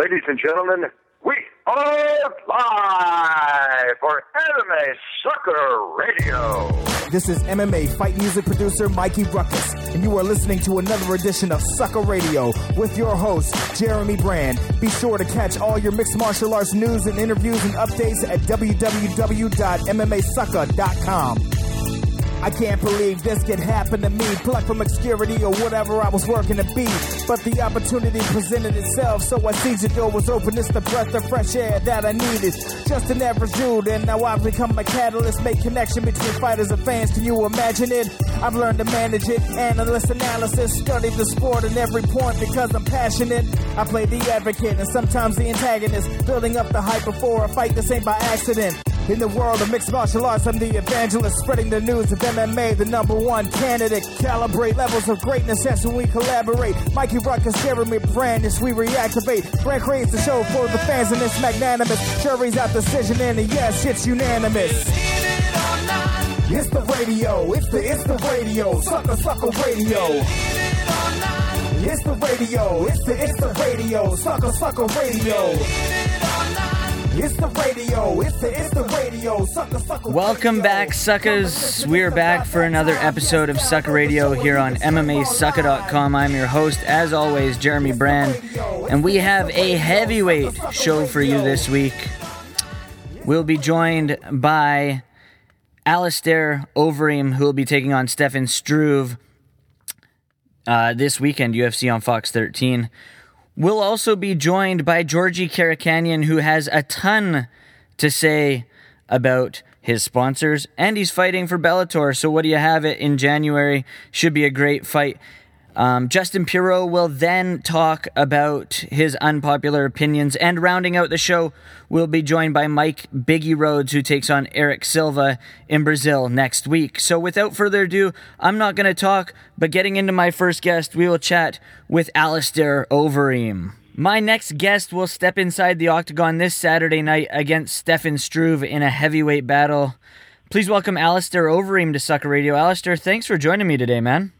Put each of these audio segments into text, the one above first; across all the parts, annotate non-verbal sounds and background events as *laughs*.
Ladies and gentlemen, we are live for MMA Sucka Radio. This is MMA fight music producer Mikey Ruckus, and you are listening to another edition of Sucker Radio with your host, Jeremy Brand. Be sure to catch all your mixed martial arts news and interviews and updates at www.mmasucka.com. I can't believe this could happen to me. Plucked from obscurity or whatever I was working to be. But the opportunity presented itself, so I seized the door was open. It's the breath of fresh air that I needed. Just an average dude, and now I've become a catalyst. Make connection between fighters and fans. Can you imagine it? I've learned to manage it, analyst analysis, study the sport in every point because I'm passionate. I play the advocate and sometimes the antagonist, building up the hype before a fight. This ain't by accident. In the world of mixed martial arts, I'm the evangelist, spreading the news of MMA, the number one candidate. Calibrate levels of greatness as we collaborate. Mikey Ruckus, Jeremy Brand, as we reactivate. Brand creates the show for the fans, and it's magnanimous. Jury's out decision, and yes, it's unanimous. It's the radio, it's the it's the radio, sucker sucker radio. It's the radio, it's the it's the radio, sucker sucker radio. It's the radio, it's the it's the radio, sucker sucker. Welcome radio. back, suckers. We're back for another episode of Sucker Radio here on MMASucka.com. I'm your host, as always, Jeremy Brand, and we have a heavyweight show for you this week. We'll be joined by Alistair Overeem, who will be taking on Stefan Struve uh, this weekend, UFC on Fox 13. We'll also be joined by Georgie Karakhanyan, who has a ton to say about his sponsors, and he's fighting for Bellator. So, what do you have it in January? Should be a great fight. Um, Justin Pirro will then talk about his unpopular opinions, and rounding out the show, we'll be joined by Mike Biggie Rhodes, who takes on Eric Silva in Brazil next week. So, without further ado, I'm not going to talk, but getting into my first guest, we will chat with Alistair Overeem. My next guest will step inside the octagon this Saturday night against Stefan Struve in a heavyweight battle. Please welcome Alistair Overeem to Sucker Radio. Alistair, thanks for joining me today, man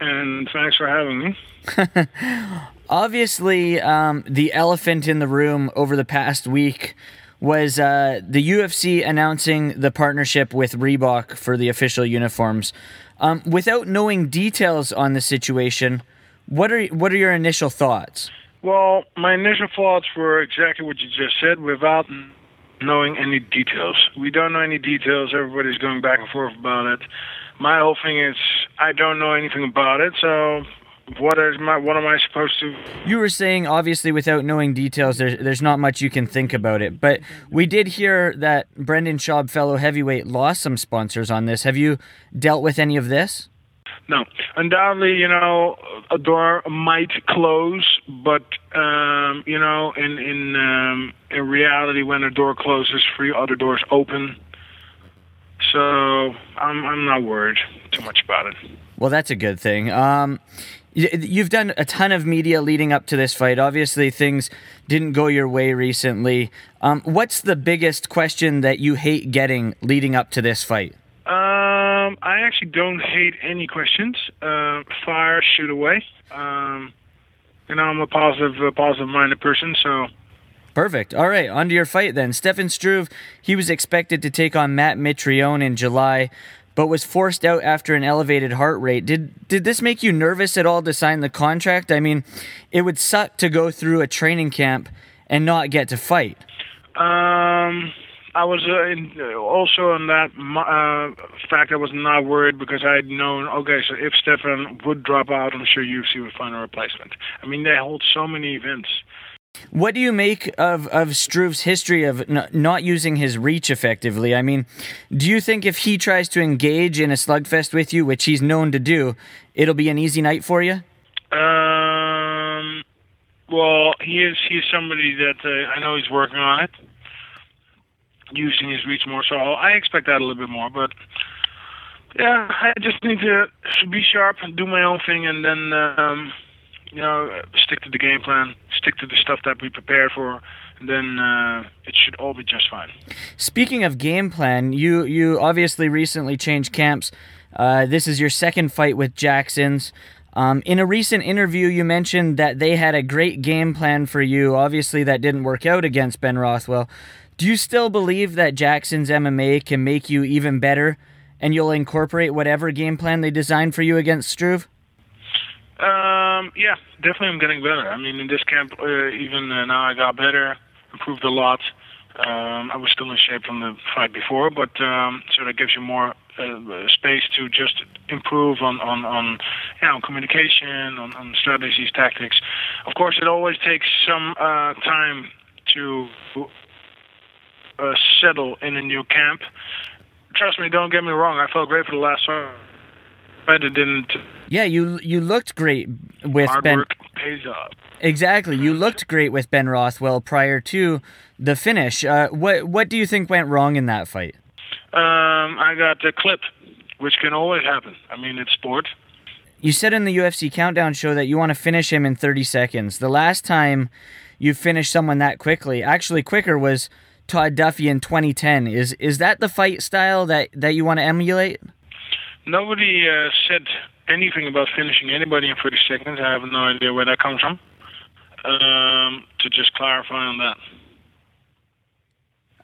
and thanks for having me. *laughs* Obviously, um, the elephant in the room over the past week was uh, the UFC announcing the partnership with Reebok for the official uniforms. Um, without knowing details on the situation, what are what are your initial thoughts? Well, my initial thoughts were exactly what you just said, without knowing any details. We don't know any details. Everybody's going back and forth about it. My whole thing is I don't know anything about it, so what is my what am I supposed to? You were saying obviously without knowing details, there's there's not much you can think about it. But we did hear that Brendan Schaub, fellow heavyweight, lost some sponsors on this. Have you dealt with any of this? No, undoubtedly, you know, a door might close, but um, you know, in in um, in reality, when a door closes, three other doors open. So I'm I'm not worried too much about it. Well, that's a good thing. Um, you've done a ton of media leading up to this fight. Obviously, things didn't go your way recently. Um, what's the biggest question that you hate getting leading up to this fight? Um, I actually don't hate any questions. Uh, fire, shoot away. Um, you know, I'm a positive, uh, positive-minded person, so. Perfect. All right, on to your fight then. Stefan Struve, he was expected to take on Matt Mitrione in July, but was forced out after an elevated heart rate. Did did this make you nervous at all to sign the contract? I mean, it would suck to go through a training camp and not get to fight. Um, I was uh, in, uh, also on that uh, fact. I was not worried because I had known. Okay, so if Stefan would drop out, I'm sure UFC would find a replacement. I mean, they hold so many events. What do you make of of Struve's history of n- not using his reach effectively? I mean, do you think if he tries to engage in a slugfest with you, which he's known to do, it'll be an easy night for you? Um. Well, he is. He's somebody that uh, I know he's working on it using his reach more. So I expect that a little bit more. But yeah, I just need to be sharp and do my own thing, and then um, you know stick to the game plan, stick to the stuff that we prepared for. And then uh, it should all be just fine. Speaking of game plan, you you obviously recently changed camps. Uh, this is your second fight with Jackson's. Um, in a recent interview, you mentioned that they had a great game plan for you. Obviously, that didn't work out against Ben Rothwell. Do you still believe that Jackson's MMA can make you even better and you'll incorporate whatever game plan they designed for you against Struve? Um, yeah, definitely I'm getting better. I mean, in this camp, uh, even uh, now I got better, improved a lot. Um, I was still in shape from the fight before, but um, so that gives you more uh, space to just improve on on on, yeah, on communication, on, on strategies, tactics. Of course, it always takes some uh, time to uh, settle in a new camp. Trust me, don't get me wrong. I felt great for the last fight. It didn't. Yeah, you you looked great with Hard Ben. pays off. Exactly, you looked great with Ben Rothwell prior to the finish. Uh, what what do you think went wrong in that fight? Um, I got a clip, which can always happen. I mean, it's sport. You said in the UFC Countdown show that you want to finish him in 30 seconds. The last time you finished someone that quickly, actually quicker, was Todd Duffy in 2010. Is is that the fight style that, that you want to emulate? Nobody uh, said anything about finishing anybody in 30 seconds. I have no idea where that comes from. Um, to just clarify on that.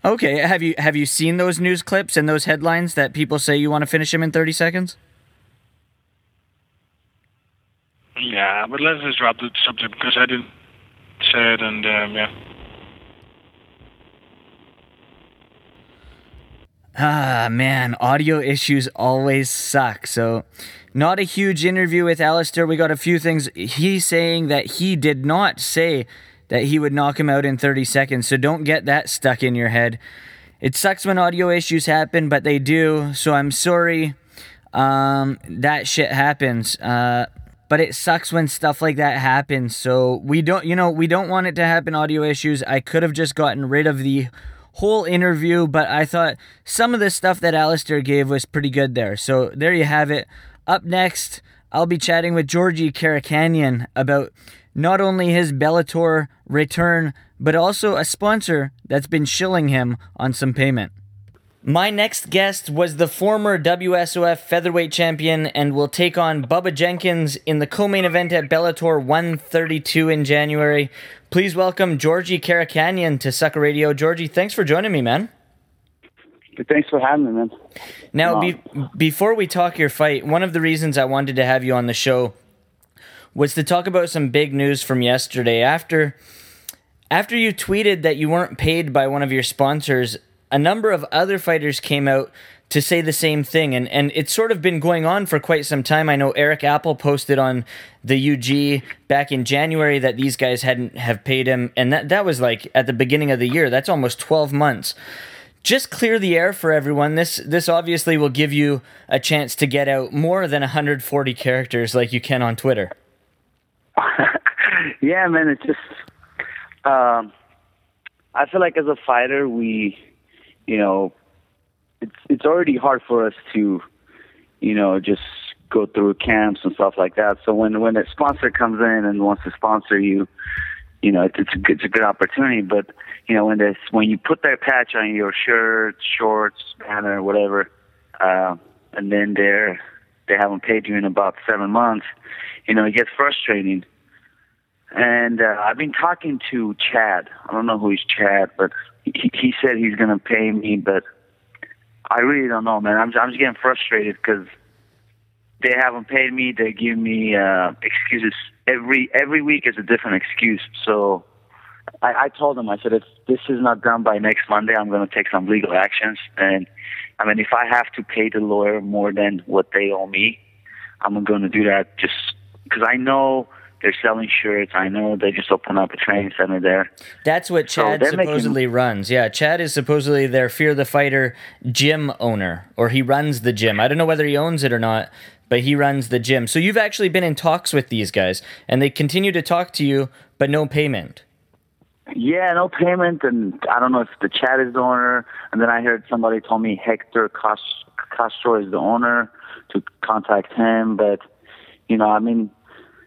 Okay, have you have you seen those news clips and those headlines that people say you want to finish him in 30 seconds? Yeah, but let's just drop the subject because I didn't say it, and um, yeah. Ah, man, audio issues always suck. So, not a huge interview with Alistair. We got a few things. He's saying that he did not say that he would knock him out in 30 seconds. So, don't get that stuck in your head. It sucks when audio issues happen, but they do. So, I'm sorry um, that shit happens. Uh, but it sucks when stuff like that happens. So, we don't, you know, we don't want it to happen, audio issues. I could have just gotten rid of the whole interview, but I thought some of the stuff that Alistair gave was pretty good there. So there you have it. Up next, I'll be chatting with Georgie Karakhanyan about not only his Bellator return, but also a sponsor that's been shilling him on some payment. My next guest was the former WSOF featherweight champion and will take on Bubba Jenkins in the co-main event at Bellator 132 in January. Please welcome Georgie Karakhanyan to Sucker Radio. Georgie, thanks for joining me, man. Thanks for having me, man. Now, be, before we talk your fight, one of the reasons I wanted to have you on the show was to talk about some big news from yesterday. After after you tweeted that you weren't paid by one of your sponsors, a number of other fighters came out to say the same thing and and it's sort of been going on for quite some time. I know Erik Apple posted on the UG back in January that these guys hadn't have paid him and that that was like at the beginning of the year. That's almost 12 months. Just clear the air for everyone. This this obviously will give you a chance to get out more than 140 characters like you can on Twitter. *laughs* yeah, man, it's just um I feel like as a fighter we you know, it's it's already hard for us to, you know, just go through camps and stuff like that. So when when a sponsor comes in and wants to sponsor you, you know, it's, a good, it's a good opportunity. But you know, when this when you put that patch on your shirt, shorts, banner, whatever, uh, and then they're they haven't paid you in about seven months, you know, it gets frustrating. And uh, I've been talking to Chad. I don't know who is Chad, but he, he said he's going to pay me, but I really don't know, man. I'm I'm just getting frustrated because they haven't paid me. They give me uh, excuses every every week is a different excuse. So I, I told them I said if this is not done by next Monday, I'm going to take some legal actions. And I mean, if I have to pay the lawyer more than what they owe me, I'm going to do that just because I know they're selling shirts. I know they just opened up a training center there. That's what Chad they're supposedly making- runs. Yeah, Chad is supposedly their Fear the Fighter gym owner, or he runs the gym. I don't know whether he owns it or not, but he runs the gym. So you've actually been in talks with these guys, and they continue to talk to you, but no payment. Yeah, no payment, and I don't know if the Chad is the owner. And then I heard somebody told me Hector Castro is the owner to contact him. But you know, I mean,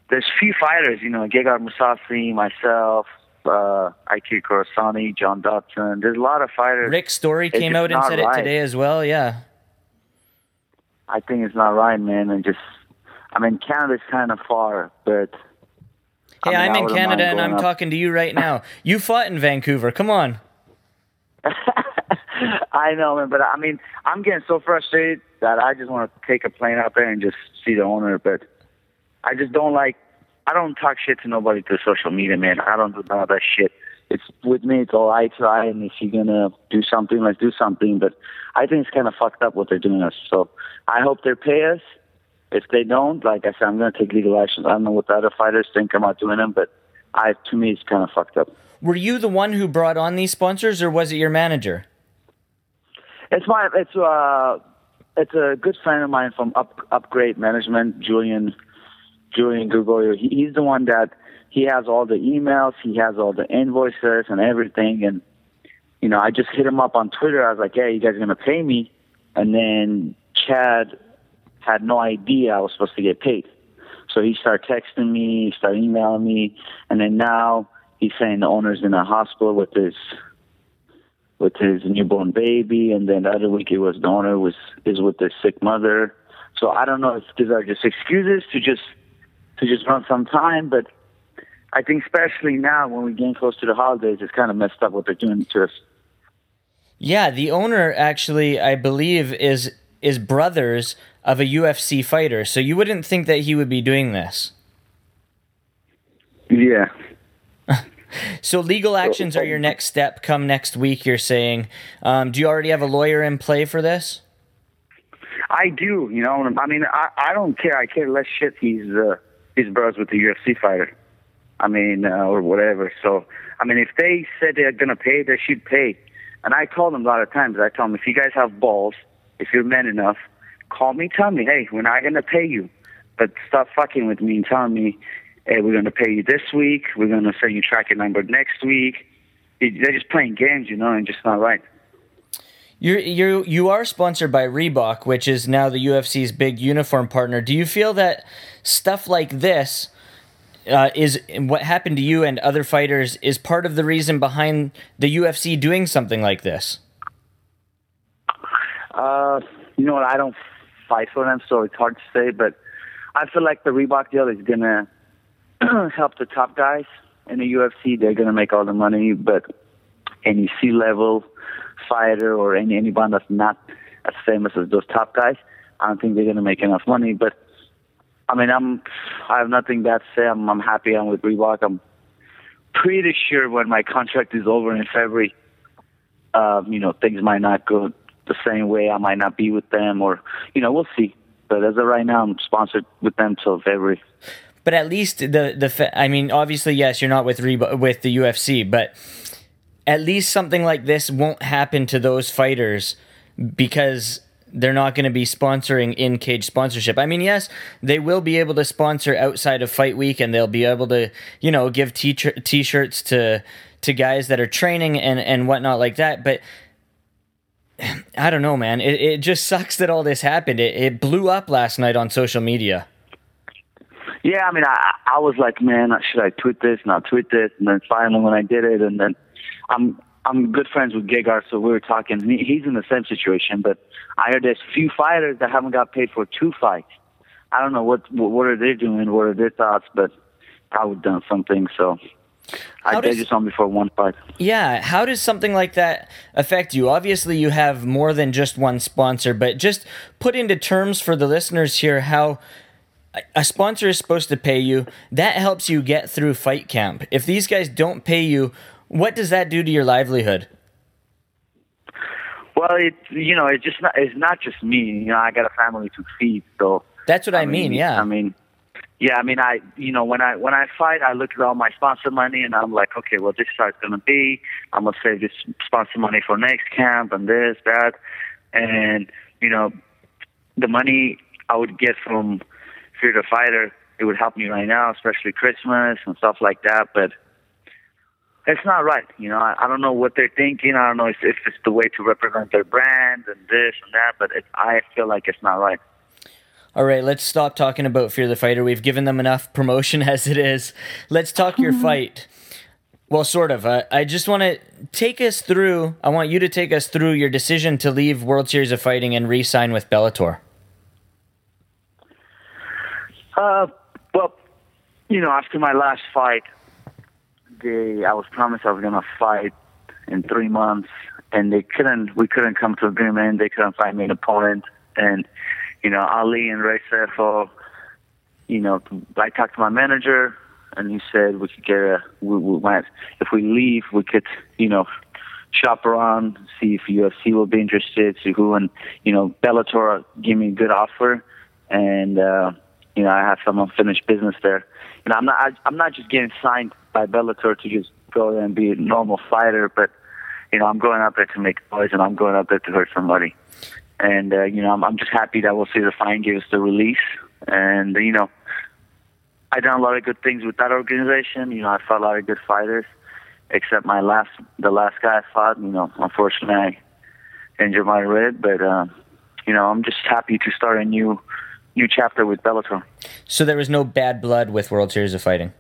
there's few fighters. You know, Gegard Mousasi, myself, uh, Ike Kurosani, John Dodson. There's a lot of fighters. Rick Story It's came out and said right. it today as well. Yeah. I think it's not right, man, and just I mean, Canada's kind of far, but. Hey, I mean, I in Canada and I'm up. talking to you right now. *laughs* You fought in Vancouver. Come on. *laughs* I know, man, but I mean, I'm getting so frustrated that I just want to take a plane out there and just see the owner. But I just don't like. I don't talk shit to nobody through social media, man. I don't do none of that shit. It's with me. It's all to eye, and if you're gonna do something, let's do something. But I think it's kind of fucked up what they're doing us. So I hope they pay us. If they don't, like I said, I'm gonna take legal action. I don't know what the other fighters think about doing them, but I, to me, it's kind of fucked up. Were you the one who brought on these sponsors or was it your manager? It's my it's uh it's a good friend of mine from Up Upgrade Management, Julian Julian Gregorio. He, he's the one that he has all the emails, he has all the invoices and everything. And you know, I just hit him up on Twitter. I was like, "Hey, you guys are gonna pay me?" And then Chad had no idea I was supposed to get paid. So he started texting me, started emailing me, and then now he's saying the owner's in a hospital with his with his newborn baby, and then the other week it was the owner was is with his sick mother. So I don't know if these are just excuses to just to just run some time, but I think especially now when we're getting close to the holidays, it's kind of messed up what they're doing to us. Yeah, the owner actually, I believe, is is brothers of a UFC fighter. So you wouldn't think that he would be doing this. Yeah. *laughs* So legal actions are your next step. Come next week, you're saying. Um, do you already have a lawyer in play for this? I do, you know. I mean, I, I don't care. I care less shit. He's uh, he's brothers with the UFC fighter. I mean, uh, or whatever. So, I mean, if they said they're gonna pay, they should pay. And I told them a lot of times. I told them if you guys have balls, if you're men enough, call me, tell me, hey, we're not gonna pay you, but stop fucking with me and telling me, hey, we're gonna pay you this week. We're gonna send you tracking number next week. They're just playing games, you know, and just not right. You're you you are sponsored by Reebok, which is now the UFC's big uniform partner. Do you feel that stuff like this uh, is what happened to you and other fighters is part of the reason behind the UFC doing something like this? Uh, you know what? I don't fight for them, so it's hard to say. But I feel like the Reebok deal is gonna *clears throat* help the top guys in the UFC. They're gonna make all the money, but any C level fighter or any anyone that's not as famous as those top guys, I don't think they're gonna make enough money. But I mean, I'm I have nothing bad to say. I'm I'm happy. I'm with Reebok. I'm pretty sure when my contract is over in February, um, you know, things might not go the same way. I might not be with them, or you know, we'll see. But as of right now, I'm sponsored with them till February. But at least the the I mean, obviously, yes, you're not with Reebok with the UFC, but at least something like this won't happen to those fighters because they're not going to be sponsoring in cage sponsorship. I mean, yes, they will be able to sponsor outside of fight week, and they'll be able to, you know, give t t-shirts to to guys that are training and and whatnot like that. But *sighs* I don't know, man. It it just sucks that all this happened. It it blew up last night on social media. Yeah, I mean, I I was like, man, should I tweet this? Not tweet this? And then finally, when I did it, and then I'm I'm good friends with Gegard, so we were talking. He, he's in the same situation, but I heard there's few fighters that haven't got paid for two fights. I don't know what what are they doing, what are their thoughts, but I would have done something. So How I does- just on me for one fight. Yeah, how does something like that affect you? Obviously, you have more than just one sponsor, but just put into terms for the listeners here how a sponsor is supposed to pay you. That helps you get through fight camp. If these guys don't pay you, what does that do to your livelihood? Well, it you know, it's just not it's not just me. You know, I got a family to feed, so That's what I, mean, yeah. I mean, yeah, I mean, I you know when I when I fight, I look at all my sponsor money and I'm like, okay, well, this is how it's gonna be. I'm gonna save this sponsor money for next camp and this that, and you know, the money I would get from Fear the Fighter, it would help me right now, especially Christmas and stuff like that, but. It's not right, you know. I, I don't know what they're thinking. I don't know if, if it's the way to represent their brand and this and that, but it, I feel like it's not right. All right, let's stop talking about Fear the Fighter. We've given them enough promotion *laughs* as it is. Let's talk your fight. Well, sort of. Uh, I just want to take us through. I want you to take us through your decision to leave World Series of Fighting and re-sign with Bellator. Uh, well, you know, after my last fight, they I was promised I was gonna fight in three months, and they couldn't. We couldn't come to agreement. They couldn't find me an opponent, and you know, Ali and Ray Sefo, you know, I talked to my manager, and he said we could get a. We, we went if we leave, we could, you know, shop around, see if UFC will be interested, see who, and you know, Bellator gave me a good offer, and uh, you know, I have some unfinished business there. You know, I'm not, I, I'm not just getting signed by Bellator to just go there and be a normal fighter, but you know, I'm going out there to make noise, and I'm going out there to hurt somebody. And uh, you know, I'm, I'm just happy that we'll see the fine give us the release, and you know, I done a lot of good things with that organization. You know, I fought a lot of good fighters except my last the last guy I fought. You know, unfortunately, I injured my rib, but uh, you know, I'm just happy to start a new new chapter with Bellator. So there was no bad blood with World Series of Fighting.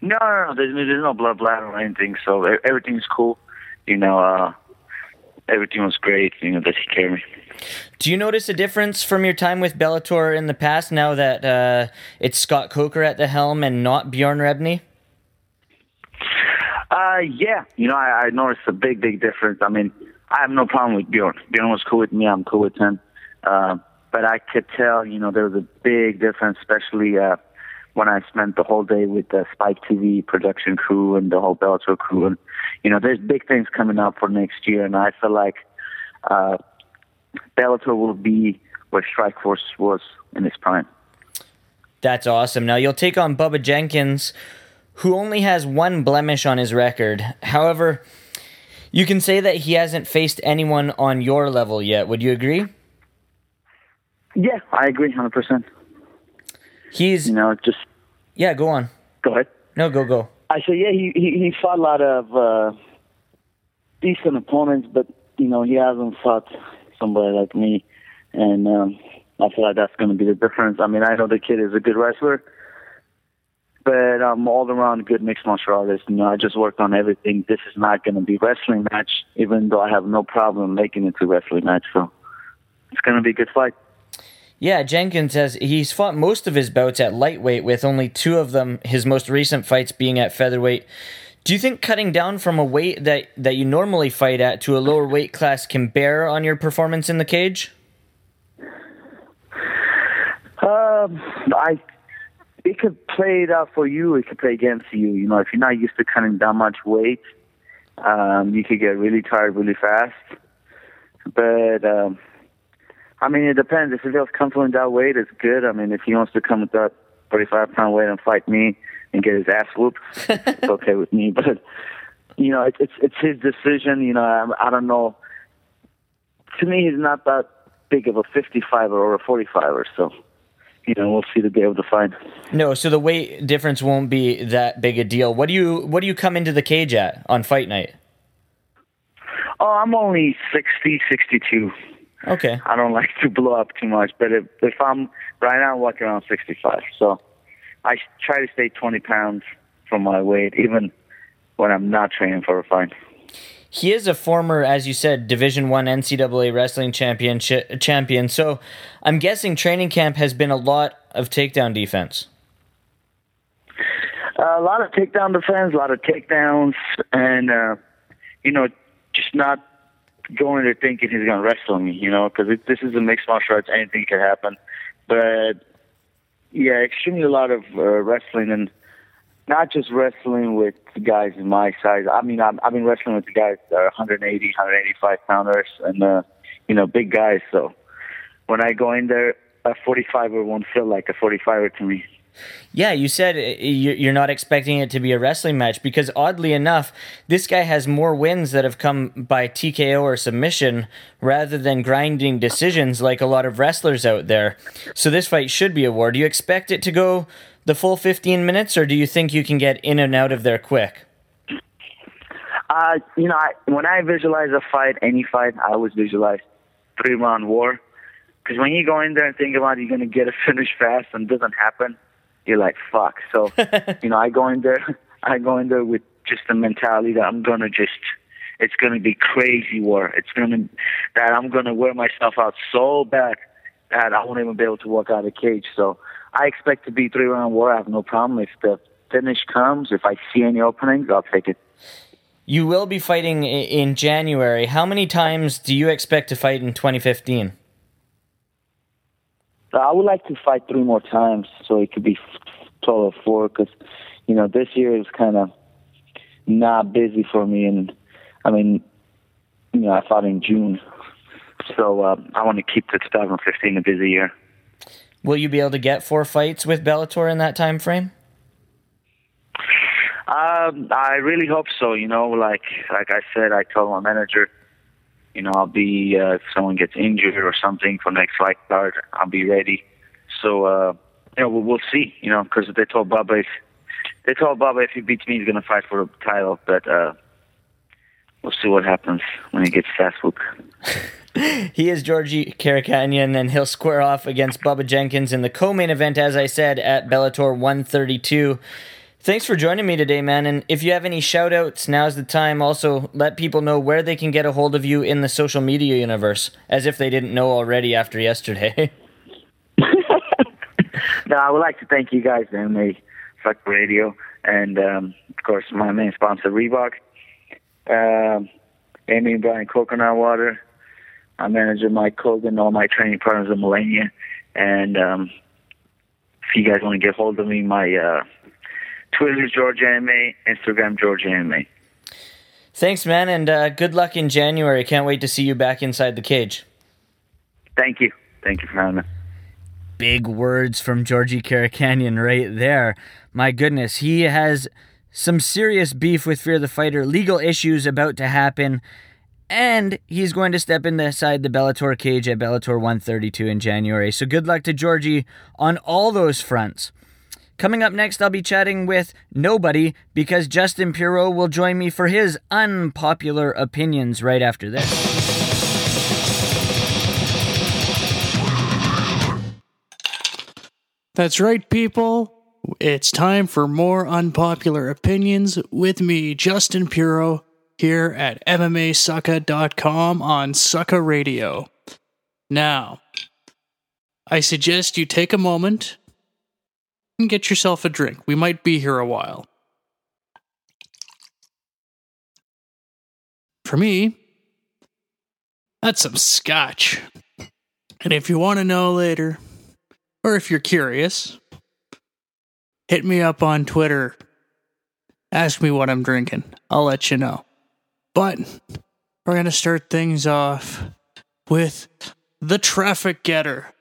No, no, no. There's, there's no blood blood or anything. So everything's cool. You know, uh, everything was great. You know, they take care of me. Do you notice a difference from your time with Bellator in the past now that uh, it's Scott Coker at the helm and not Bjorn Rebney? Uh, yeah, you know, I, I noticed a big, big difference. I mean, I have no problem with Bjorn. Bjorn was cool with me. I'm cool with him. Uh, but I could tell, you know, there was a big difference, especially uh, when I spent the whole day with the Spike TV production crew and the whole Bellator crew. And you know, there's big things coming up for next year, and I feel like uh, Bellator will be where Strikeforce was in its prime. That's awesome. Now you'll take on Bubba Jenkins, who only has one blemish on his record. However, you can say that he hasn't faced anyone on your level yet. Would you agree? Yeah, I agree, hundred percent. He's you know just yeah. Go on. Go ahead. No, go go. I say yeah. He he, he fought a lot of uh, decent opponents, but you know he hasn't fought somebody like me, and um, I feel like that's going to be the difference. I mean, I know the kid is a good wrestler but I'm all around good mixed martial artist. You know, I just worked on everything. This is not going to be wrestling match, even though I have no problem making it to wrestling match. So it's going to be a good fight. Yeah, Jenkins says he's fought most of his bouts at lightweight, with only two of them, his most recent fights being at featherweight. Do you think cutting down from a weight that, that you normally fight at to a lower weight class can bear on your performance in the cage? Um, I it could play it out for you. It could play against you. You know, if you're not used to cutting that much weight, um, you could get really tired really fast. But um, I mean, it depends. If he feels comfortable in that weight, it's good. I mean, if he wants to come with that 45 pound weight and fight me and get his ass whooped, it's *laughs* okay with me. But you know, it, it's it's his decision. You know, I, I don't know. To me, he's not that big of a 55 or a 45 or so you know, we'll see the day of the fight. No, so the weight difference won't be that big a deal. What do you what do you come into the cage at on fight night? Oh, I'm only 60, 62. Okay. I don't *laughs* like to blow up too much, but if, if I'm right now, I'm walking around 65. So I try to stay 20 pounds from my weight, even when I'm not training for a fight. He is a former, as you said, Division One NCAA wrestling championship champion. So I'm guessing training camp has been a lot of takedown defense. Uh, a lot of takedown defense, a lot of takedowns, and uh, you know, just not going there thinking he's going to wrestle me. You know, because this is a mixed martial arts, anything can happen. But yeah, extremely a lot of uh, wrestling and not just wrestling with guys my size. I mean, I'm, I've been wrestling with guys that are 180, 185 pounders, and uh, you know, big guys. So when I go in there, a 45er won't feel like a 45er to me. Yeah, you said uh, you're not expecting it to be a wrestling match because oddly enough, this guy has more wins that have come by TKO or submission rather than grinding decisions like a lot of wrestlers out there. So this fight should be a war. Do you expect it to go the full 15 minutes, or do you think you can get in and out of there quick? Uh, you know, I, when I visualize a fight, any fight, I always visualize three round war. Because when you go in there and think about it, you're going to get a *laughs* finish fast and it doesn't happen, you're like, fuck. So, *laughs* you know, I go in there, I go in there with just the mentality that I'm going to just, it's going to be crazy war. It's going to, that I'm going to wear myself out so bad that I won't even be able to walk out of the cage. So I expect to be three round war. I have no problem if the finish comes. If I see any openings, I'll take it. You will be fighting in January. How many times do you expect to fight in 2015? I would like to fight three more times, so it could be total of four. Because you know this year is kind of not busy for me, and I mean, you know, I fought in June, so uh, I want to keep the 2015 a busy year. Will you be able to get four fights with Bellator in that time frame? Um, I really hope so. You know, like like I said, I told my manager, you know, I'll be uh, if someone gets injured or something for next fight card, I'll be ready. So uh, you know, we'll, we'll see. You know, because they told Bubba if they told Bubba if he beats me, he's gonna fight for the title. But uh, we'll see what happens when he gets fast whoop. *laughs* He is Georgie Karakhanyan, and he'll square off against Bubba Jenkins in the co-main event, as I said, at Bellator 132. Thanks for joining me today, man. And if you have any shout outs, now's the time. Also, let people know where they can get a hold of you in the social media universe, as if they didn't know already after yesterday. *laughs* No, I would like to thank you guys, MMA Fuck Radio, and um, of course my main sponsor Reebok, um, Amy and Brian Coconut Water, my manager Mike Kogan, all my training partners at Millennia, and um, if you guys want to get hold of me, my uh, Twitter George MMA, Instagram George MMA. Thanks, man, and uh, good luck in January. Can't wait to see you back inside the cage. Thank you, thank you for having me. big words from Georgie Karakhanyan right there. My goodness, he has some serious beef with Fear the Fighter, legal issues about to happen, and he's going to step inside the Bellator cage at Bellator 132 in January. So good luck to Georgie on all those fronts. Coming up next, I'll be chatting with nobody because Justin Pirro will join me for his unpopular opinions right after this. That's right, people. It's time for more unpopular opinions with me, Justin Puro, here at MMASucka.com on Sucka Radio. Now, I suggest you take a moment and get yourself a drink. We might be here a while. For me, that's some scotch. And if you want to know later, or if you're curious, hit me up on Twitter. Ask me what I'm drinking. I'll let you know. But we're going to start things off with the traffic getter.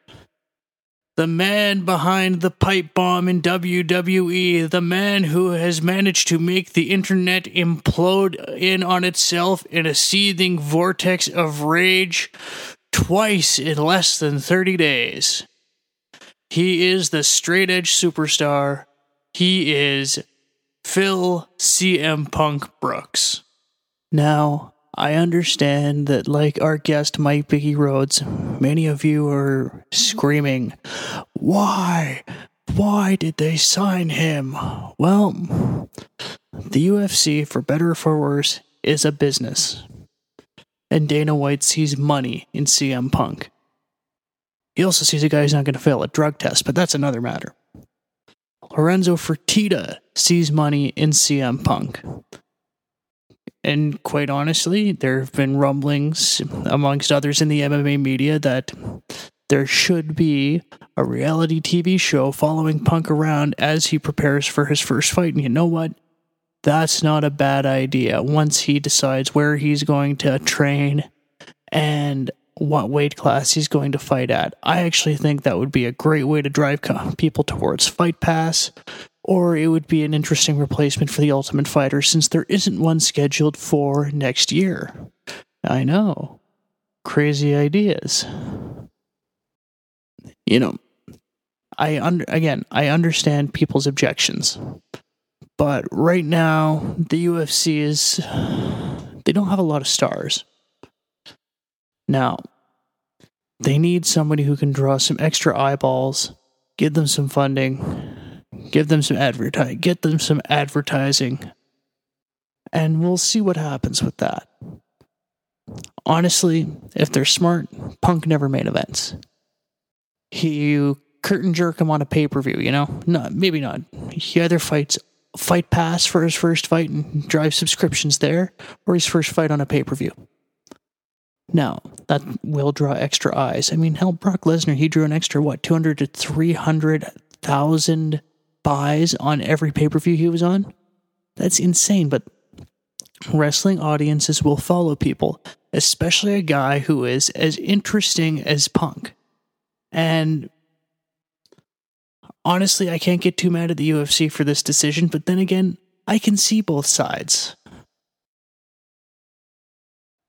The man behind the pipe bomb in WWE, the man who has managed to make the internet implode in on itself in a seething vortex of rage twice in less than 30 days. He is the straight edge superstar. He is Phil CM Punk Brooks. Now, I understand that, like our guest Mike Biggie Rhodes, many of you are screaming, Why? Why did they sign him? Well, the UFC, for better or for worse, is a business. And Dana White sees money in CM Punk. He also sees a guy who's not going to fail a drug test, but that's another matter. Lorenzo Fertitta sees money in CM Punk. And quite honestly, there have been rumblings, amongst others in the MMA media, that there should be a reality TV show following Punk around as he prepares for his first fight. And you know what? That's not a bad idea once he decides where he's going to train and what weight class he's going to fight at. I actually think that would be a great way to drive people towards Fight Pass, or it would be an interesting replacement for the Ultimate Fighter since there isn't one scheduled for next year. I know. Crazy ideas. You know, I under again, I understand people's objections. But right now, the UFC is they don't have a lot of stars. Now, they need somebody who can draw some extra eyeballs, give them some funding, give them some advertising, get them some advertising, and we'll see what happens with that. Honestly, if they're smart, Punk never made events. He curtain jerk him on a pay per view. You know, not maybe not. He either fights Fight Pass for his first fight and drive subscriptions there, or his first fight on a pay per view. Now that will draw extra eyes. I mean, hell, Brock Lesnar he drew an extra what two hundred to three hundred thousand buys on every pay per view he was on. That's insane, but wrestling audiences will follow people, especially a guy who is as interesting as Punk. And honestly, I can't get too mad at the UFC for this decision, but then again, I can see both sides.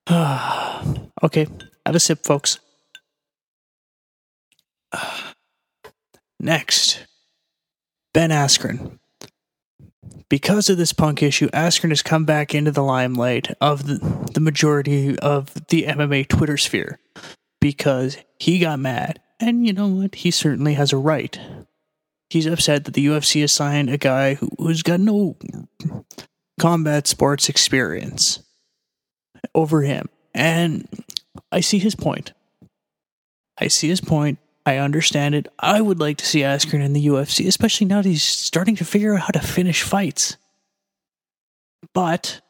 *sighs* okay, have a sip, folks. *sighs* Next, Ben Askren. Because of this punk issue, Askren has come back into the limelight of the, the majority of the MMA Twitter sphere because he got mad. And you know what? He certainly has a right. He's upset that the UFC assigned a guy who, who's got no combat sports experience over him. And I see his point. I see his point. I understand it. I would like to see Askren in the UFC, especially now that he's starting to figure out how to finish fights. But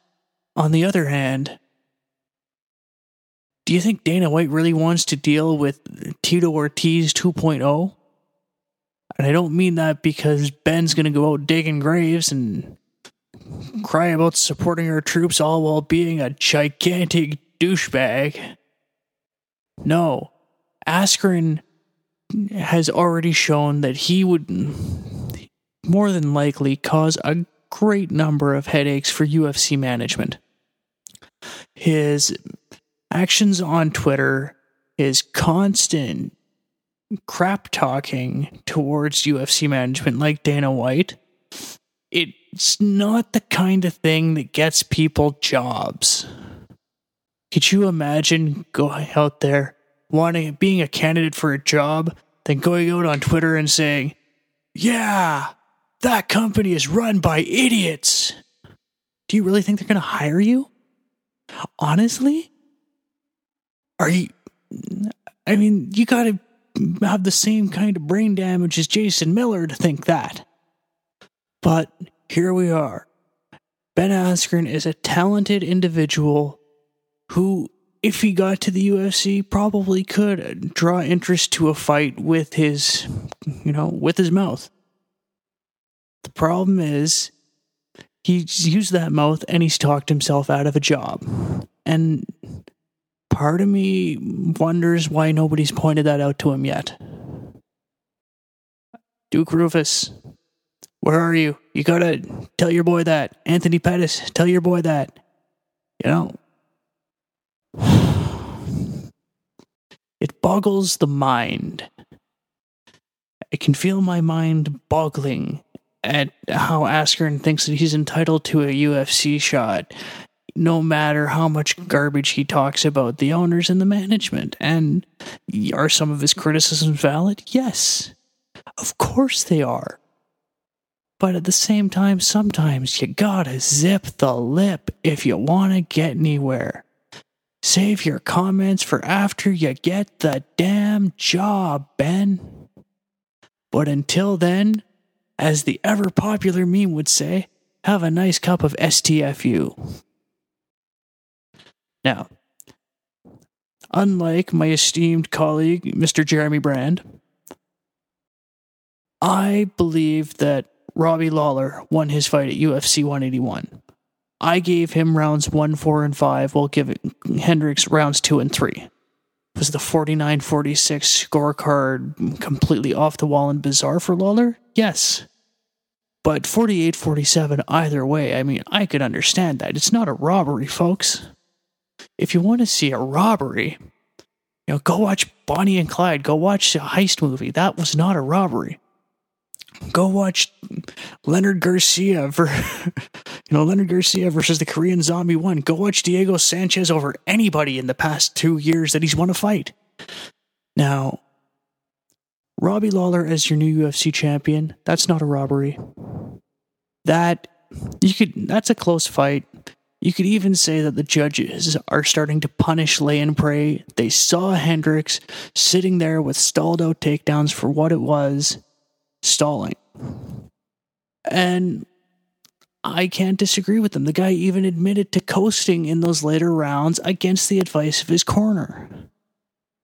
on the other hand, do you think Dana White really wants to deal with Tito Ortiz 2.0? And I don't mean that because Ben's going to go out digging graves and cry about supporting our troops all while being a gigantic douchebag. No, Askren has already shown that he would more than likely cause a great number of headaches for UFC management. His actions on Twitter, his constant crap talking towards UFC management like Dana White, it's not the kind of thing that gets people jobs. Could you imagine going out there wanting being a candidate for a job, then going out on Twitter and saying, "Yeah, that company is run by idiots." Do you really think they're going to hire you? Honestly? Are you I mean, you got to have the same kind of brain damage as Jason Miller to think that. But here we are. Ben Askren is a talented individual who if he got to the UFC, probably could draw interest to a fight with his, you know, with his mouth. The problem is, he's used that mouth and he's talked himself out of a job. And part of me wonders why nobody's pointed that out to him yet. Duke Roufus, where are you? You gotta tell your boy that. Anthony Pettis, tell your boy that. You know, *sighs* it boggles the mind. I can feel my mind boggling at how Askren thinks that he's entitled to a UFC shot, no matter how much garbage he talks about the owners and the management. And are some of his criticisms valid? Yes. Of course they are. But at the same time, sometimes you gotta zip the lip if you wanna get anywhere. Save your comments for after you get the damn job, Ben. But until then, as the ever popular meme would say, have a nice cup of STFU. Now, unlike my esteemed colleague, Mr. Jeremy Brand, I believe that Robbie Lawler won his fight at UFC 181. I gave him rounds one, four, and five, while giving Hendricks rounds two and three. Was the 49 46 scorecard completely off the wall and bizarre for Lawler? Yes. But 48 47, either way, I mean, I could understand that. It's not a robbery, folks. If you want to see a robbery, you know, go watch Bonnie and Clyde, go watch a heist movie. That was not a robbery go watch Leonard Garcia for *laughs* you know Leonard Garcia versus the Korean Zombie one. Go watch Diego Sanchez over anybody in the past two years that he's won a fight. Now, Robbie Lawler as your new UFC champion, that's not a robbery. That you could that's a close fight. You could even say that the judges are starting to punish lay and pray. They saw Hendricks sitting there with stalled out takedowns for what it was stalling. And I can't disagree with them. The guy even admitted to coasting in those later rounds against the advice of his corner.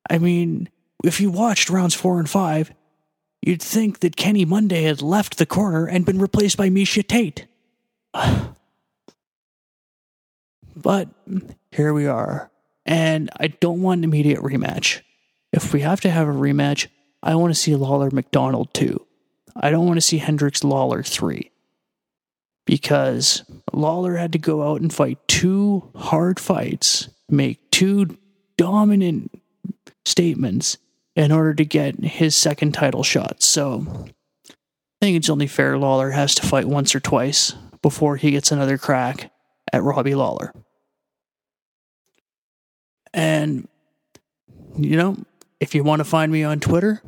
I mean, if you watched rounds four and five, you'd think that Kenny Monday had left the corner and been replaced by Miesha Tate. *sighs* But here we are. And I don't want an immediate rematch. If we have to have a rematch, I want to see Lawler McDonald 2. I don't want to see Hendricks Lawler 3. Because Lawler had to go out and fight two hard fights, make two dominant statements in order to get his second title shot. So I think it's only fair Lawler has to fight once or twice before he gets another crack at Robbie Lawler. And, you know, if you want to find me on Twitter,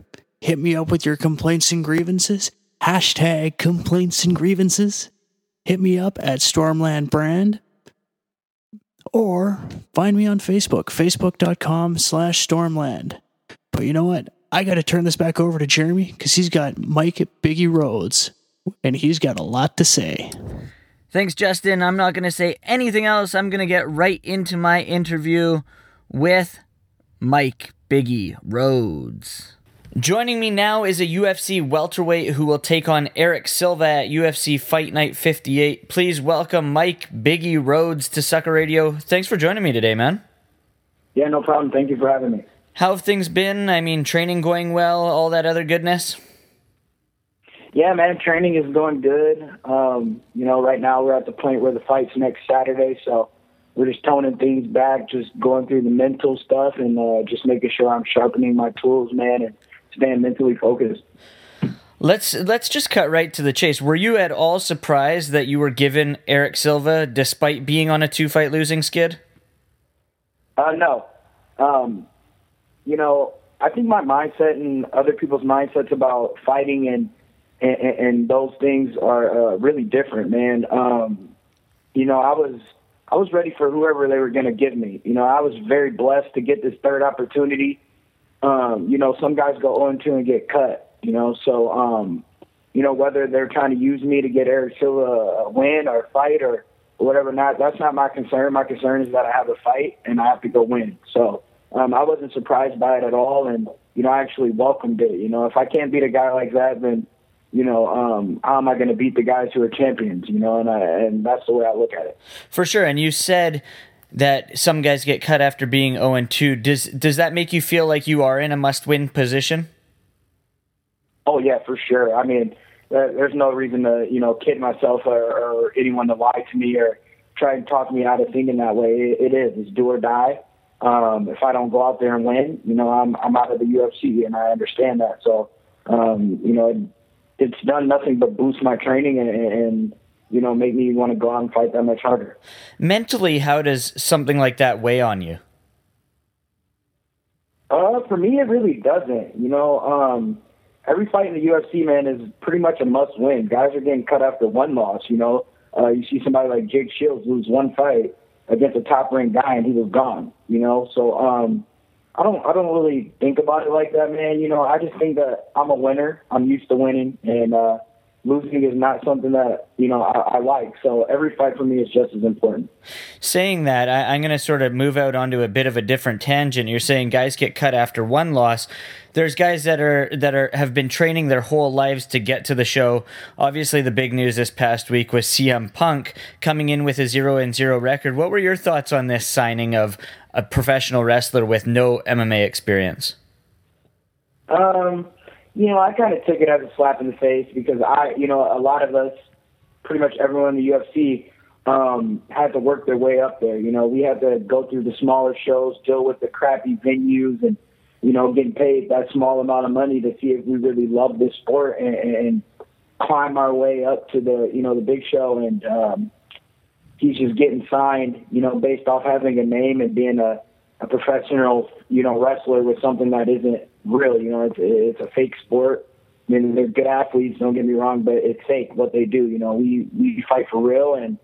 hit me up with your complaints and grievances. Hashtag complaints and grievances. Hit me up at Stormland Brand. Or find me on Facebook, facebook.com slash stormland. But you know what? I got to turn this back over to Jeremy because he's got Mike Biggie Rhodes and he's got a lot to say. Thanks, Justin. I'm not going to say anything else. I'm going to get right into my interview with Mike Biggie Rhodes. Joining me now is a UFC welterweight who will take on Erick Silva at UFC Fight Night 58. Please welcome Mike Biggie Rhodes to Sucka Radio. Thanks for joining me today, man. Yeah, no problem. Thank you for having me. How have things been? I mean, training going well, all that other goodness? Yeah, man, training is going good. Um, you know, right now we're at the point where the fight's next Saturday, so we're just toning things back, just going through the mental stuff and uh, just making sure I'm sharpening my tools, man, and staying mentally focused. Let's let's just cut right to the chase. Were you at all surprised that you were given Erick Silva despite being on a two fight losing skid? Uh, no. Um, you know, I think my mindset and other people's mindsets about fighting and and, and those things are uh, really different, man. Um, you know, I was I was ready for whoever they were going to give me. You know, I was very blessed to get this third opportunity. Um, you know, some guys go 0 2 and get cut. You know, so um, you know whether they're trying to use me to get Erick Silva a win or a fight or whatever. Not that's not my concern. My concern is that I have a fight and I have to go win. So um, I wasn't surprised by it at all, and you know I actually welcomed it. You know, if I can't beat a guy like that, then you know, um, how am I going to beat the guys who are champions? You know, and I, and that's the way I look at it. For sure. And you said that some guys get cut after being 0 and 2. Does does that make you feel like you are in a must win position? Oh yeah, for sure. I mean, there's no reason to you know kid myself or, or anyone to lie to me or try and talk me out of thinking that way. It, it is. It's do or die. Um, if I don't go out there and win, you know, I'm I'm out of the UFC, and I understand that. So, um, you know, it, it's done nothing but boost my training and, and you know make me want to go out and fight that much harder. Mentally, how does something like that weigh on you? Uh, for me, it really doesn't. You know, um, every fight in the UFC, man, is pretty much a must win. Guys are getting cut after one loss. You know, uh, you see somebody like Jake Shields lose one fight against a top ranked guy and he was gone. You know, so um, I don't I don't really think about it like that, man. You know, I just think that I'm a winner. I'm used to winning, and uh, losing is not something that you know I, I like. So every fight for me is just as important. Saying that, I, I'm going to sort of move out onto a bit of a different tangent. You're saying guys get cut after one loss. There's guys that are that are have been training their whole lives to get to the show. Obviously, the big news this past week was CM Punk coming in with a zero and zero record. What were your thoughts on this signing of a professional wrestler with no MMA experience? Um, you know, I kind of took it as a slap in the face because I, you know, a lot of us, pretty much everyone in the UFC, um, had to work their way up there. You know, we had to go through the smaller shows, deal with the crappy venues, and you know, getting paid that small amount of money to see if we really love this sport and, and climb our way up to the, you know, the big show. And um, he's just getting signed, you know, based off having a name and being a, a professional, you know, wrestler with something that isn't real. You know, it's it's a fake sport. I mean, they're good athletes. Don't get me wrong, but it's fake what they do. You know, we we fight for real, and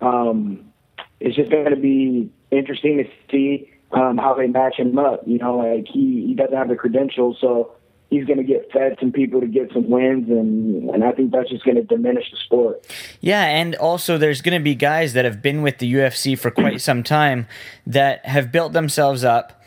um, it's just going to be interesting to see um, how they match him up. You know, like he he doesn't have the credentials, so he's going to get fed some people to get some wins, and and I think that's just going to diminish the sport. Yeah, and also there's going to be guys that have been with the UFC for quite some time that have built themselves up.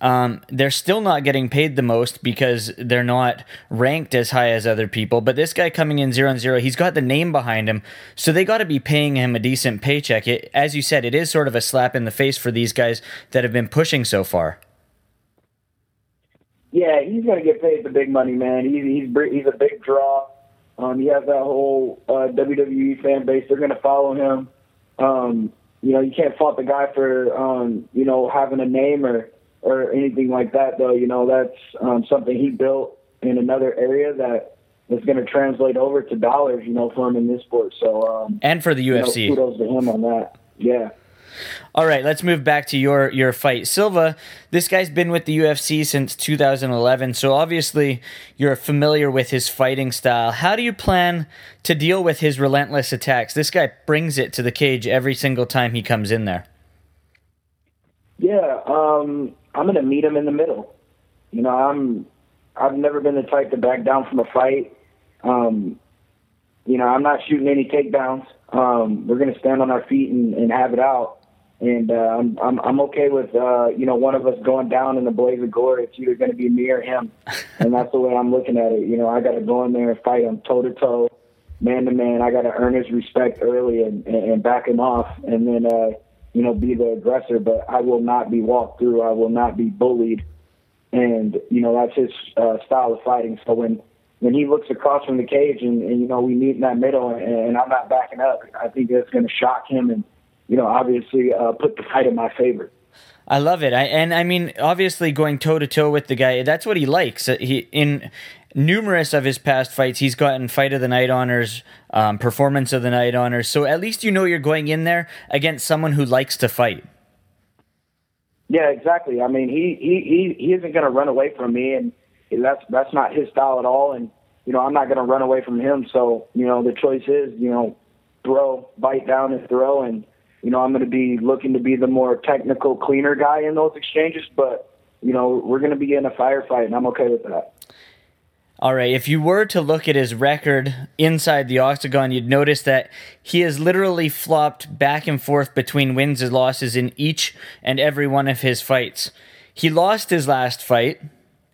Um, they're still not getting paid the most because they're not ranked as high as other people. But this guy coming in zero and zero, he's got the name behind him, so they got to be paying him a decent paycheck. It, as you said, it is sort of a slap in the face for these guys that have been pushing so far. Yeah, he's going to get paid the big money, man. He's he's he's a big draw. Um, he has that whole uh, WWE fan base. They're going to follow him. Um, you know, you can't fault the guy for um, you know having a name or or anything like that, though. You know, that's um, something he built in another area that is going to translate over to dollars. You know, for him in this sport. So um, and for the UFC, you know, kudos to him on that. Yeah. All right, let's move back to your your fight. Silva, this guy's been with the UFC since 2011, so obviously you're familiar with his fighting style. How do you plan to deal with his relentless attacks? This guy brings it to the cage every single time he comes in there. Yeah, um, I'm going to meet him in the middle. You know, I'm I've never been the type to back down from a fight. Um, you know, I'm not shooting any takedowns. Um, we're going to stand on our feet and, and have it out and uh, I'm, I'm I'm okay with uh, you know one of us going down in the blaze of glory. It's either going to be me or him, *laughs* and that's the way I'm looking at it. You know, I got to go in there and fight him toe to toe, man to man. I got to earn his respect early and, and back him off, and then uh, you know be the aggressor. But I will not be walked through. I will not be bullied, and you know that's his uh, style of fighting. So when when he looks across from the cage and, and you know we meet in that middle, and, and I'm not backing up, I think that's going to shock him and you know, obviously uh, put the fight in my favor. I love it. I, and I mean, obviously going toe to toe with the guy, that's what he likes. Uh, he in numerous of his past fights, he's gotten fight of the night honors, um, performance of the night honors. So at least you know you're going in there against someone who likes to fight. Yeah, exactly. I mean, he he he, he isn't going to run away from me, and that's that's not his style at all. And you know, I'm not going to run away from him. So you know, the choice is you know, throw, bite down, and throw, and you know, I'm going to be looking to be the more technical, cleaner guy in those exchanges, but, you know, we're going to be in a firefight, and I'm okay with that. All right. If you were to look at his record inside the octagon, you'd notice that he has literally flopped back and forth between wins and losses in each and every one of his fights. He lost his last fight,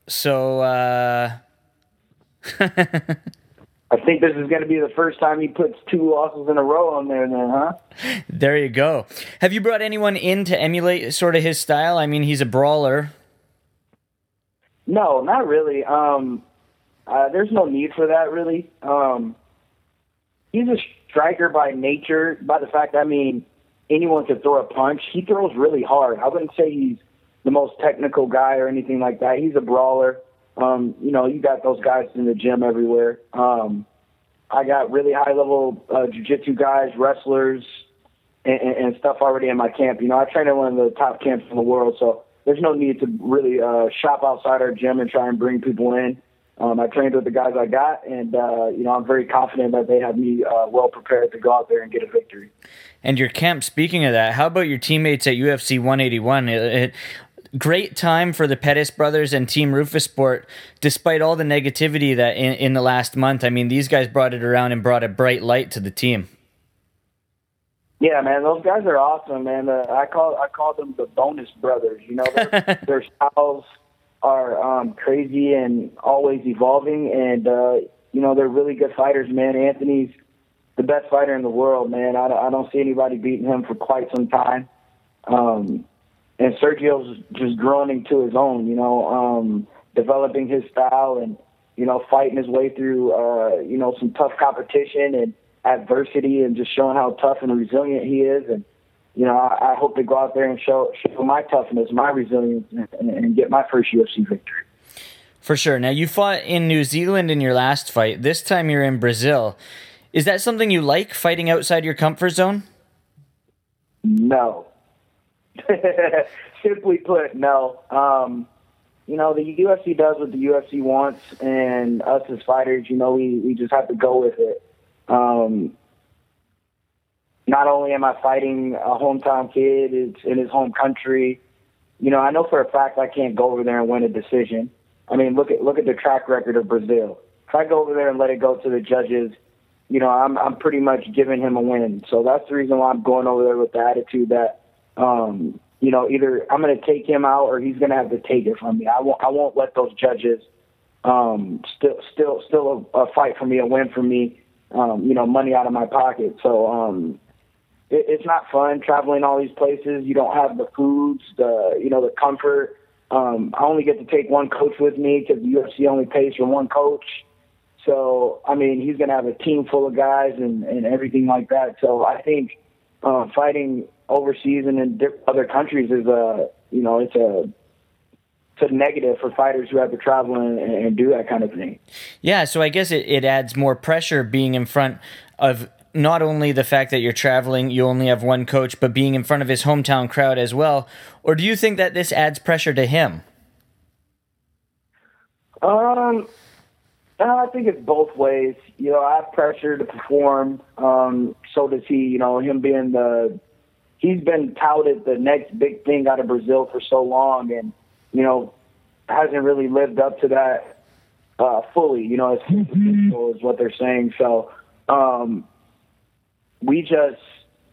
so uh *laughs* I think this is going to be the first time he puts two losses in a row on there, then, huh? There you go. Have you brought anyone in to emulate sort of his style? I mean, he's a brawler. No, not really. Um, uh, there's no need for that, really. Um, he's a striker by nature, by the fact, I mean, anyone could throw a punch. He throws really hard. I wouldn't say he's the most technical guy or anything like that. He's a brawler. Um, you know, you got those guys in the gym everywhere. Um, I got really high level uh, jujitsu guys, wrestlers, and, and stuff already in my camp. You know, I train at one of the top camps in the world, so there's no need to really uh, shop outside our gym and try and bring people in. Um, I trained with the guys I got, and uh, you know I'm very confident that they have me uh, well prepared to go out there and get a victory. And your camp. Speaking of that, how about your teammates at UFC 181? It, it, great time for the Pettis brothers and Team Roufusport, despite all the negativity that in, in the last month. I mean, these guys brought it around and brought a bright light to the team. Yeah, man, those guys are awesome, man. Uh, I call I call them the bonus brothers. You know, *laughs* their styles are um, crazy and always evolving, and uh, you know they're really good fighters, man. Anthony's the best fighter in the world, man. I, I don't see anybody beating him for quite some time. Um, and Sergio's just growing into his own, you know, um, developing his style and, you know, fighting his way through, uh, you know, some tough competition and adversity and just showing how tough and resilient he is. And, you know, I, I hope to go out there and show, show my toughness, my resilience, and, and get my first UFC victory. For sure. Now, you fought in New Zealand in your last fight. This time you're in Brazil. Is that something you like, fighting outside your comfort zone? No. *laughs* Simply put, no. Um, you know, the UFC does what the UFC wants, and us as fighters, you know, we, we just have to go with it. Um, not only am I fighting a hometown kid, it's in his home country. You know, I know for a fact I can't go over there and win a decision. I mean, look at look at the track record of Brazil. If I go over there and let it go to the judges, you know, I'm I'm pretty much giving him a win. So that's the reason why I'm going over there with the attitude that, um, you know, either I'm going to take him out or he's going to have to take it from me. I won't I won't let those judges um, still still still a, a fight for me, a win for me. Um, you know, money out of my pocket. So um, it, it's not fun traveling all these places. You don't have the foods, the you know, the comfort. Um, I only get to take one coach with me because the UFC only pays for one coach. So I mean, he's going to have a team full of guys and and everything like that. So I think uh, fighting overseas and in other countries is a you know it's a it's a negative for fighters who have to travel and, and do that kind of thing. Yeah, so I guess it, it adds more pressure being in front of not only the fact that you're traveling, you only have one coach, but being in front of his hometown crowd as well. Or do you think that this adds pressure to him? Um, I think it's both ways. You know, I have pressure to perform. Um, so does he. You know, him being the he's been touted the next big thing out of Brazil for so long, and you know, hasn't really lived up to that uh, fully. You know, as is what they're saying. So um, we just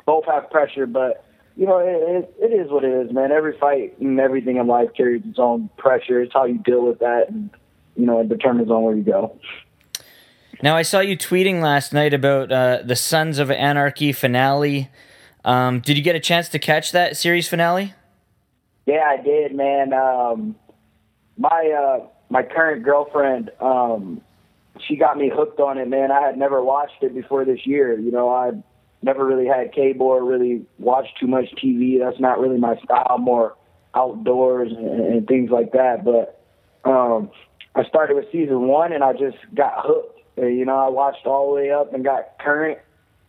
both have pressure, but you know, it, it, it is what it is, man. Every fight and everything in life carries its own pressure. It's how you deal with that, and you know, it determines on where you go. Now, I saw you tweeting last night about uh, the Sons of Anarchy finale. Um, did you get a chance to catch that series finale? Yeah, I did, man. Um, my uh, my current girlfriend, um, she got me hooked on it, man. I had never watched it before this year. You know, I never really had cable or really watched too much TV. That's not really my style. More outdoors and, and things like that. But um, I started with season one, and I just got hooked. You know, I watched all the way up and got current,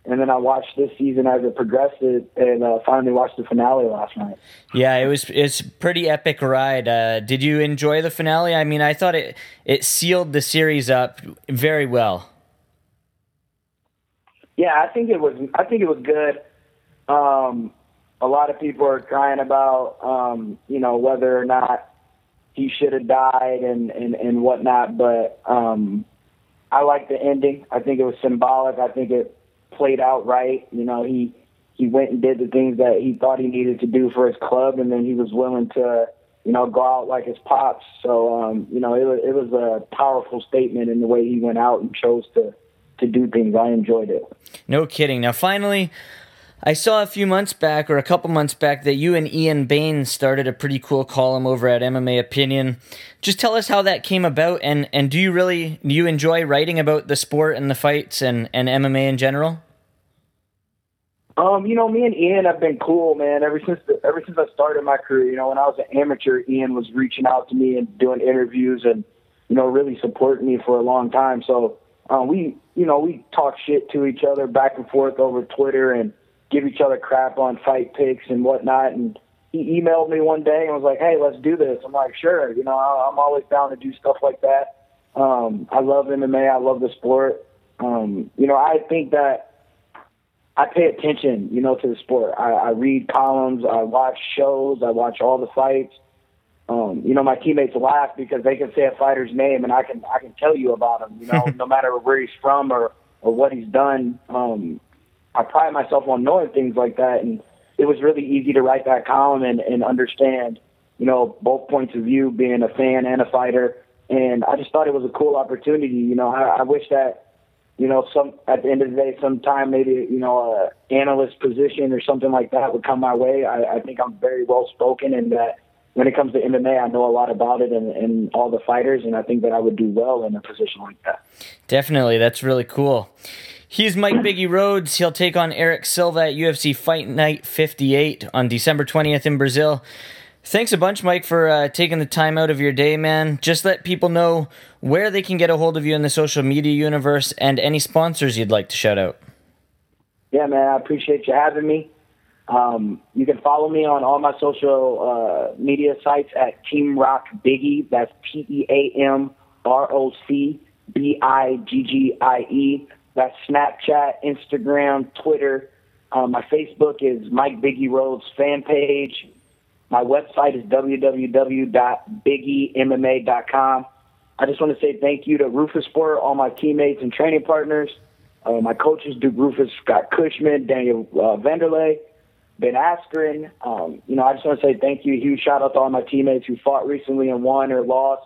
and then I watched this season as it progressed, and uh, finally watched the finale last night. Yeah, it was it's pretty epic ride. Uh, did you enjoy the finale? I mean, I thought it it sealed the series up very well. Yeah, I think it was. I think it was good. Um, a lot of people are crying about, um, you know, whether or not he should have died and and and whatnot. But um, I like the ending. I think it was symbolic. I think it played out right. You know, he he went and did the things that he thought he needed to do for his club, and then he was willing to, you know, go out like his pops. So, um, you know, it was it was a powerful statement in the way he went out and chose to to do things. I enjoyed it. No kidding. Now, finally, I saw a few months back, or a couple months back, that you and Ian Bain started a pretty cool column over at MMA Opinion. Just tell us how that came about, and, and do you really do you enjoy writing about the sport and the fights and, and MMA in general? Um, you know, me and Ian have been cool, man. Ever since the, ever since I started my career, you know, when I was an amateur, Ian was reaching out to me and doing interviews and you know really supporting me for a long time. So um, we, you know, we talk shit to each other back and forth over Twitter and give each other crap on fight picks and whatnot. And he emailed me one day and was like, "Hey, let's do this." I'm like, "Sure." You know, I'm always down to do stuff like that. Um, I love MMA. I love the sport. Um, you know, I think that I pay attention, you know, to the sport. I, I read columns. I watch shows. I watch all the fights. Um, you know, my teammates laugh because they can say a fighter's name and I can I can tell you about him. You know, *laughs* no matter where he's from or or what he's done. Um, I pride myself on knowing things like that, and it was really easy to write that column and, and understand, you know, both points of view, being a fan and a fighter. And I just thought it was a cool opportunity. You know, I, I wish that, you know, some at the end of the day, sometime maybe you know, a analyst position or something like that would come my way. I, I think I'm very well spoken, and that when it comes to MMA, I know a lot about it and, and all the fighters, and I think that I would do well in a position like that. Definitely, that's really cool. He's Mike Biggie Rhodes. He'll take on Erick Silva at UFC Fight Night 58 on December 20th in Brazil. Thanks a bunch, Mike, for uh, taking the time out of your day, man. Just let people know where they can get a hold of you in the social media universe and any sponsors you'd like to shout out. Yeah, man, I appreciate you having me. Um, you can follow me on all my social uh, media sites at Team Rock Biggie. That's T E A M R O C B I G G I E. That's Snapchat, Instagram, Twitter. Uh, my Facebook is Mike Biggie Rhodes fan page. My website is www.biggiemma.com. I just want to say thank you to Roufus Roufusport, all my teammates and training partners, uh, my coaches, Duke Roufus, Scott Cushman, Daniel uh, Vanderlei, Ben Askren. Um, you know, I just want to say thank you. Huge shout out to all my teammates who fought recently and won or lost.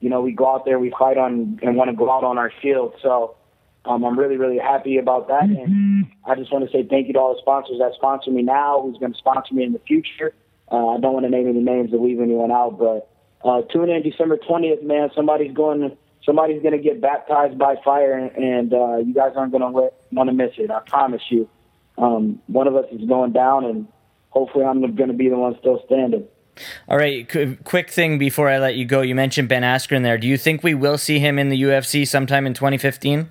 You know, we go out there, we fight on and want to go out on our field. So um, I'm really, really happy about that. And I just want to say thank you to all the sponsors that sponsor me now, who's going to sponsor me in the future. Uh, I don't want to name any names to leave anyone out, but uh, tune in December 20th, man. Somebody's going somebody's going to get baptized by fire, and uh, you guys aren't going to want to miss it. I promise you. Um, one of us is going down, and hopefully, I'm going to be the one still standing. All right, quick thing before I let you go. You mentioned Ben Askren there. Do you think we will see him in the UFC sometime in 2015?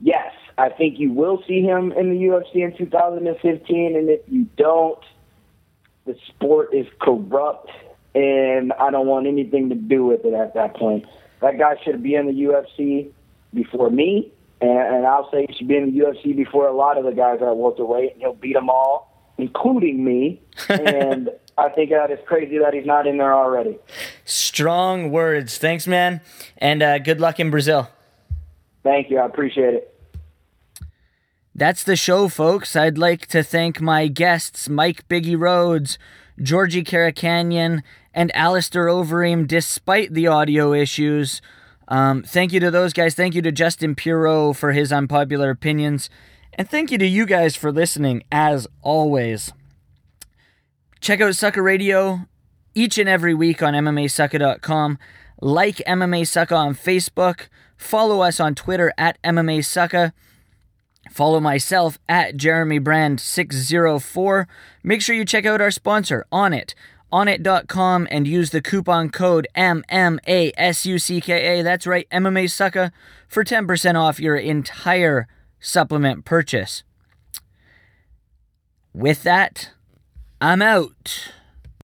Yes, I think you will see him in the UFC in 2015, and if you don't, the sport is corrupt, and I don't want anything to do with it at that point. That guy should be in the UFC before me, and, and I'll say he's been in the UFC before a lot of the guys that welterweight, and he'll beat them all, including me. *laughs* and I think that is crazy that he's not in there already. Strong words. Thanks, man, and uh, good luck in Brazil. Thank you. I appreciate it. That's the show, folks. I'd like to thank my guests, Mike Biggie Rhodes, Georgi Karakhanyan, and Alistair Overeem, despite the audio issues. Um, thank you to those guys. Thank you to Justin Puro for his unpopular opinions. And thank you to you guys for listening, as always. Check out Sucka Radio each and every week on MMASucka.com. Like MMA Sucka on Facebook. Follow us on Twitter at MMA Sucka. Follow myself at Jeremy Brand 604. Make sure you check out our sponsor, Onnit, onnit.com, and use the coupon code MMASUCKA. That's right, MMA Sucka, for 10% off your entire supplement purchase. With that, I'm out.